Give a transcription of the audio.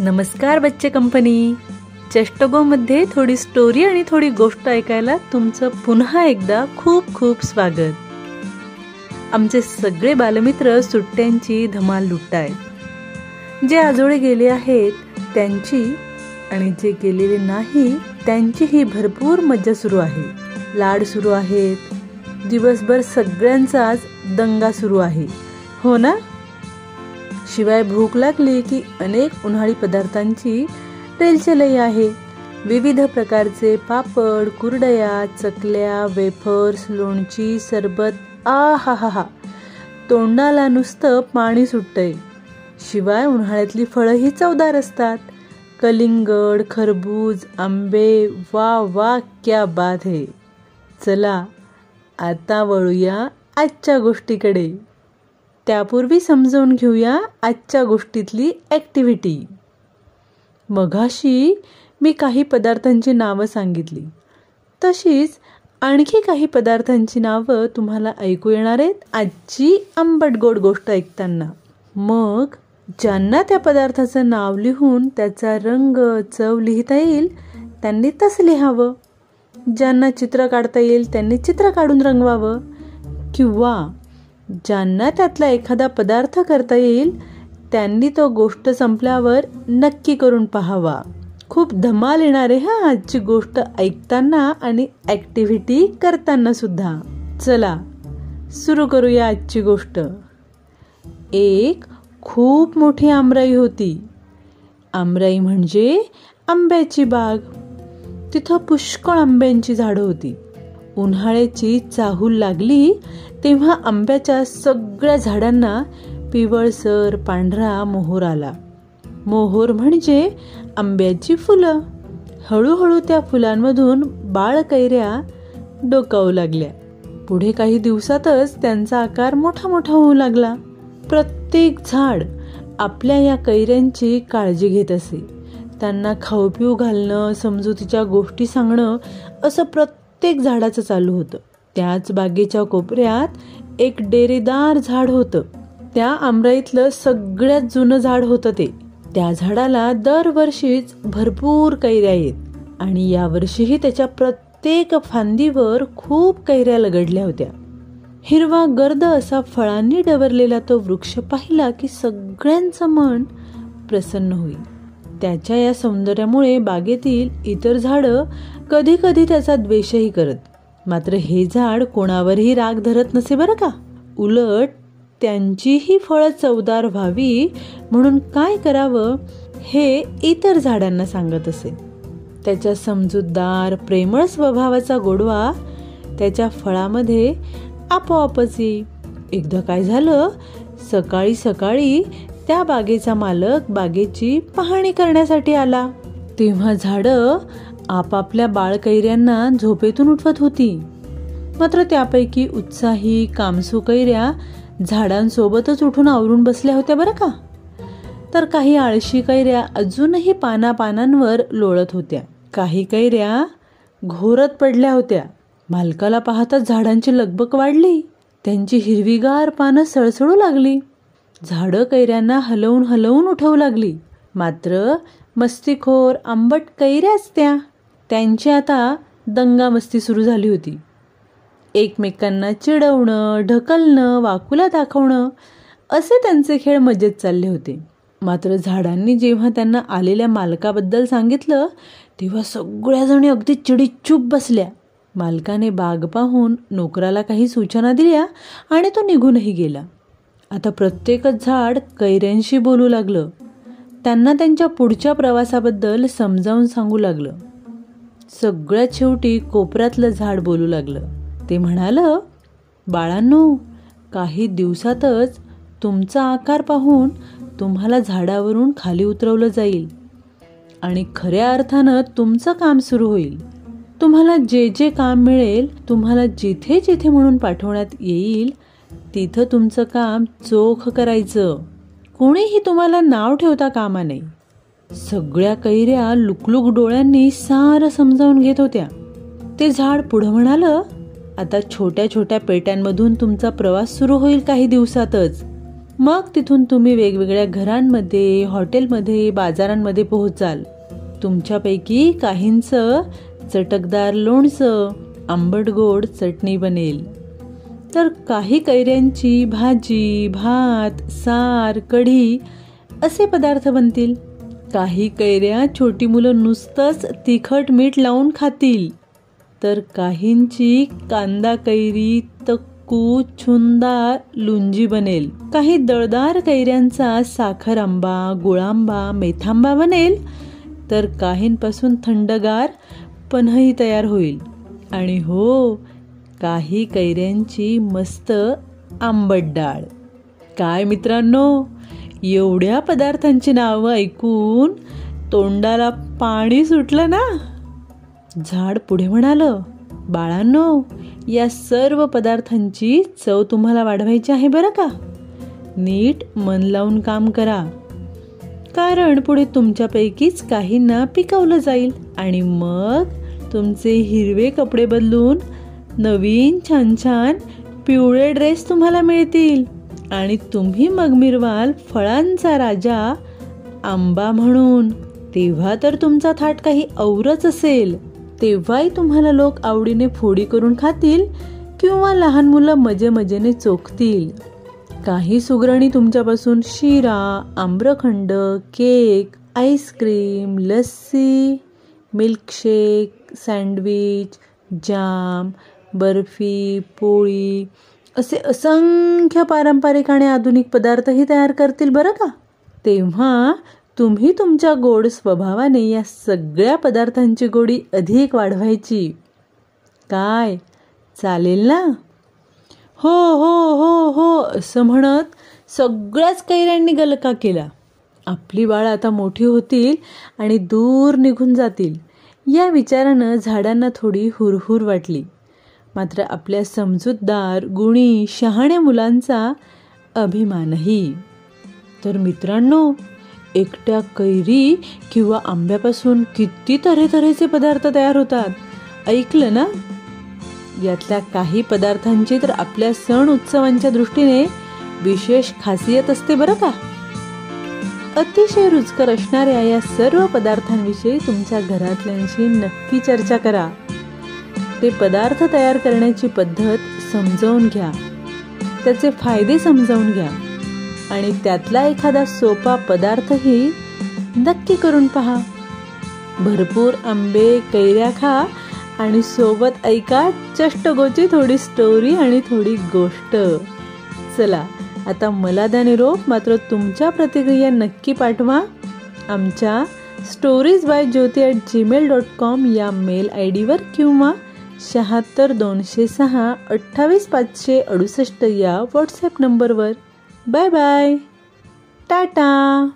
नमस्कार बच्चे कंपनी. चष्टगोमध्ये थोडी स्टोरी आणि थोडी गोष्ट ऐकायला तुमचं पुन्हा एकदा खूप खूप स्वागत. आमचे सगळे बालमित्र सुट्ट्यांची धमाल लुटतायत जे आजोळे गेले आहेत त्यांची आणि जे गेलेले नाही त्यांचीही भरपूर मज्जा सुरू आहे. लाड सुरू आहेत. दिवसभर सगळ्यांचाच दंगा सुरू आहे. हो ना? शिवाय भूक लागली की अनेक उन्हाळी पदार्थांची रेलचेलई आहे. विविध प्रकारचे पापड कुरडया चकल्या वेफर्स लोणची सरबत आ हा हा हा तोंडाला नुसतं पाणी सुटतंय. शिवाय उन्हाळ्यातली फळंही चवदार असतात. कलिंगड खरबूज आंबे वा वा क्या बात है. चला आता वळूया आजच्या गोष्टीकडे. त्यापूर्वी समजावून घेऊया आजच्या गोष्टीतली ॲक्टिव्हिटी मघाशी मी काही पदार्थांची नावं सांगितली. तशीच आणखी काही पदार्थांची नावं तुम्हाला ऐकू येणार आहेत आजची आंबट गोड गोष्ट ऐकताना. मग ज्यांना त्या पदार्थाचं नाव लिहून त्याचा रंग चव लिहिता येईल त्यांनी तसं लिहावं. ज्यांना चित्र काढता येईल त्यांनी चित्र काढून रंगवावं. किंवा ज्यांना त्यातला एखादा पदार्थ करता येईल त्यांनी तो गोष्ट संपल्यावर नक्की करून पाहावा. खूप धमाल येणारे हा आजची गोष्ट ऐकताना आणि ॲक्टिव्हिटी करताना सुद्धा. चला सुरू करूया आजची गोष्ट. एक खूप मोठी आमराई होती. आमराई म्हणजे आंब्याची बाग. तिथं पुष्कळ आंब्यांची झाडं होती. उन्हाळ्याची चाहूल लागली तेव्हा आंब्याच्या सगळ्या झाडांना पिवळसर पांढरा मोहोर आला. मोहोर म्हणजे आंब्याची फुलं. हळूहळू त्या फुलांमधून बाळ कैऱ्या डोकावू लागल्या. पुढे काही दिवसातच त्यांचा आकार मोठा मोठा होऊ लागला. प्रत्येक झाड आपल्या या कैऱ्यांची काळजी घेत असे. त्यांना खाऊ पिऊ घालणं समजुतीच्या गोष्टी सांगणं असं प्रत्येक प्रत्येक झाडाचं चालू होतं. त्याच बागेच्या कोपऱ्यात एक डेरेदार झाड होतं. त्या आमराईतलं सगळ्यात जुनं झाड होतं ते. त्या झाडाला दरवर्षीच भरपूर कैऱ्या येत. आणि यावर्षीही त्याच्या प्रत्येक फांदीवर खूप कैऱ्या लगडल्या होत्या. हिरवा गर्द असा फळांनी डवरलेला तो वृक्ष पाहिला की सगळ्यांचं मन प्रसन्न होईल. त्याच्या या सौंदर्यामुळे बागेतील इतर झाडं कधी कधी त्याचा द्वेषही करत. मात्र हे झाड कोणावरही राग धरत नसे बरं का? उलट त्यांचीही फळं चवदार व्हावी म्हणून काय करावं हे इतर झाडांना सांगत असे. त्याच्या समजूतदार प्रेमळ स्वभावाचा गोडवा त्याच्या फळामध्ये आपोआपच येई एकदा काय झालं? सकाळी सकाळी त्या बागेचा मालक बागेची पाहणी करण्यासाठी आला. तेव्हा झाडं आपापल्या बाळकैऱ्यांना झोपेतून उठवत होती. मात्र त्यापैकी उत्साही कामसू कैऱ्या झाडांसोबतच उठून आवरून बसल्या होत्या बरं का? तर काही आळशी कैऱ्या अजूनही पानापानांवर लोळत होत्या. काही कैऱ्या घोरत पडल्या होत्या. मालकाला पाहताच झाडांची लगबग वाढली. त्यांची हिरवीगार पानं सळसळू लागली. झाडं कैऱ्यांना हलवून हलवून उठवू लागली. मात्र मस्तीखोर आंबट कैऱ्याच त्या त्यांची आता दंगामस्ती सुरू झाली होती. एकमेकांना चिडवणं ढकलणं वाकुला दाखवणं असे त्यांचे खेळ मजेत चालले होते. मात्र झाडांनी जेव्हा त्यांना आलेल्या मालकाबद्दल सांगितलं तेव्हा सगळ्याजणी अगदी चिडीचूप बसल्या. मालकाने बाग पाहून नोकराला काही सूचना दिल्या आणि तो निघूनही गेला. आता प्रत्येकच झाड कैऱ्यांशी बोलू लागलं. त्यांना त्यांच्या पुढच्या प्रवासाबद्दल समजावून सांगू लागलं. सगळ्यात शेवटी कोपऱ्यातलं झाड बोलू लागलं. ते म्हणालं बाळांनो काही दिवसातच तुमचा आकार पाहून तुम्हाला झाडावरून खाली उतरवलं जाईल आणि खऱ्या अर्थानं तुमचं काम सुरू होईल. तुम्हाला जे जे काम मिळेल तुम्हाला जिथे जिथे म्हणून पाठवण्यात येईल तिथं तुमचं काम चोख करायचं. कोणीही तुम्हाला नाव ठेवता कामा नये. सगळ्या कैऱ्या लुकलुक डोळ्यांनी सारं समजावून घेत होत्या. ते झाड पुढं म्हणालं आता छोट्या छोट्या पेट्यांमधून तुमचा प्रवास सुरू होईल काही दिवसातच. मग तिथून तुम्ही वेगवेगळ्या घरांमध्ये हॉटेलमध्ये बाजारांमध्ये पोहोचाल. तुमच्यापैकी काहींचं चटकदार लोणचं आंबट गोड चटणी बनेल. तर काही कैऱ्यांची भाजी भात सार कढी असे पदार्थ बनतील. काही कैऱ्या छोटी मुलं नुसतंच तिखट मीठ लावून खातील. तर काहींची कांदा कैरी तक्कू छुंदा लुंजी बनेल. काही दळदार कैऱ्यांचा साखर आंबा गुळांबा मेथांबा बनेल. तर काहींपासून थंडगार पन्हही तयार होईल. आणि हो काही कैऱ्यांची मस्त आंबट डाळ. काय मित्रांनो एवढ्या पदार्थांची नावं ऐकून तोंडाला पाणी सुटलं ना? झाड पुढे म्हणालं बाळांनो या सर्व पदार्थांची चव तुम्हाला वाढवायची आहे बरं का? नीट मन लावून काम करा. कारण पुढे तुमच्यापैकीच काहींना पिकवलं जाईल आणि मग तुमचे हिरवे कपडे बदलून नवीन छान छान पिवळे ड्रेस तुम्हाला मिळतील. आणि तुम्ही मग मिरवाल फळांचा राजा आंबा म्हणून. तेव्हा तर तुमचा थाट काही औरच असेल. तेव्हाही तुम्हाला लोक आवडीने फोडी करून खातील किंवा लहान मुलं मजे मजेने चोखतील. काही सुगरणी तुमच्यापासून शिरा आम्रखंड cake ice cream lassi milkshake sandwich jam barfi पोळी असे असंख्य पारंपरिक आणि आधुनिक पदार्थही तयार करतील बरं का? तेव्हा तुम्ही तुमच्या गोड स्वभावाने या सगळ्या पदार्थांची गोडी अधिक वाढवायची. काय? चालेल ना? हो हो हो हो असं म्हणत सगळ्याच कैऱ्यांनी गलका केला. आपली बाळ आता मोठी होतील आणि दूर निघून जातील. या विचारानं झाडांना थोडी हुरहुर वाटली. मात्र आपल्या समजूतदार गुणी शहाण्या मुलांचा अभिमानही. तर मित्रांनो एकट्या कैरी किंवा आंब्यापासून किती तऱ्हेतऱ्हेचे पदार्थ तयार होतात? ऐकलं ना? यातल्या काही पदार्थांची तर आपल्या सण उत्सवांच्या दृष्टीने विशेष खासियत असते बरं का? अतिशय रुचकर असणाऱ्या या सर्व पदार्थांविषयी तुमच्या घरातल्यांशी नक्की चर्चा करा. ते पदार्थ तयार करण्याची पद्धत समजावून घ्या. त्याचे फायदे समजावून घ्या. आणि त्यातला एखादा सोपा पदार्थही नक्की करून पहा. भरपूर आंबे कैऱ्या खा आणि सोबत ऐका चष्टगोची थोडी स्टोरी आणि थोडी गोष्ट. चला आता मला द्या निरोप मात्र तुमच्या प्रतिक्रिया नक्की पाठवा. आमच्या stories by Jyoti at Gmail dot com या मेल आय डीवर किंवा शहात्तर दोनशे सहा अठ्ठावीस पाचशे अडुसष्ट या व्हॉट्सॲप नंबरवर. Bye bye. टाटा.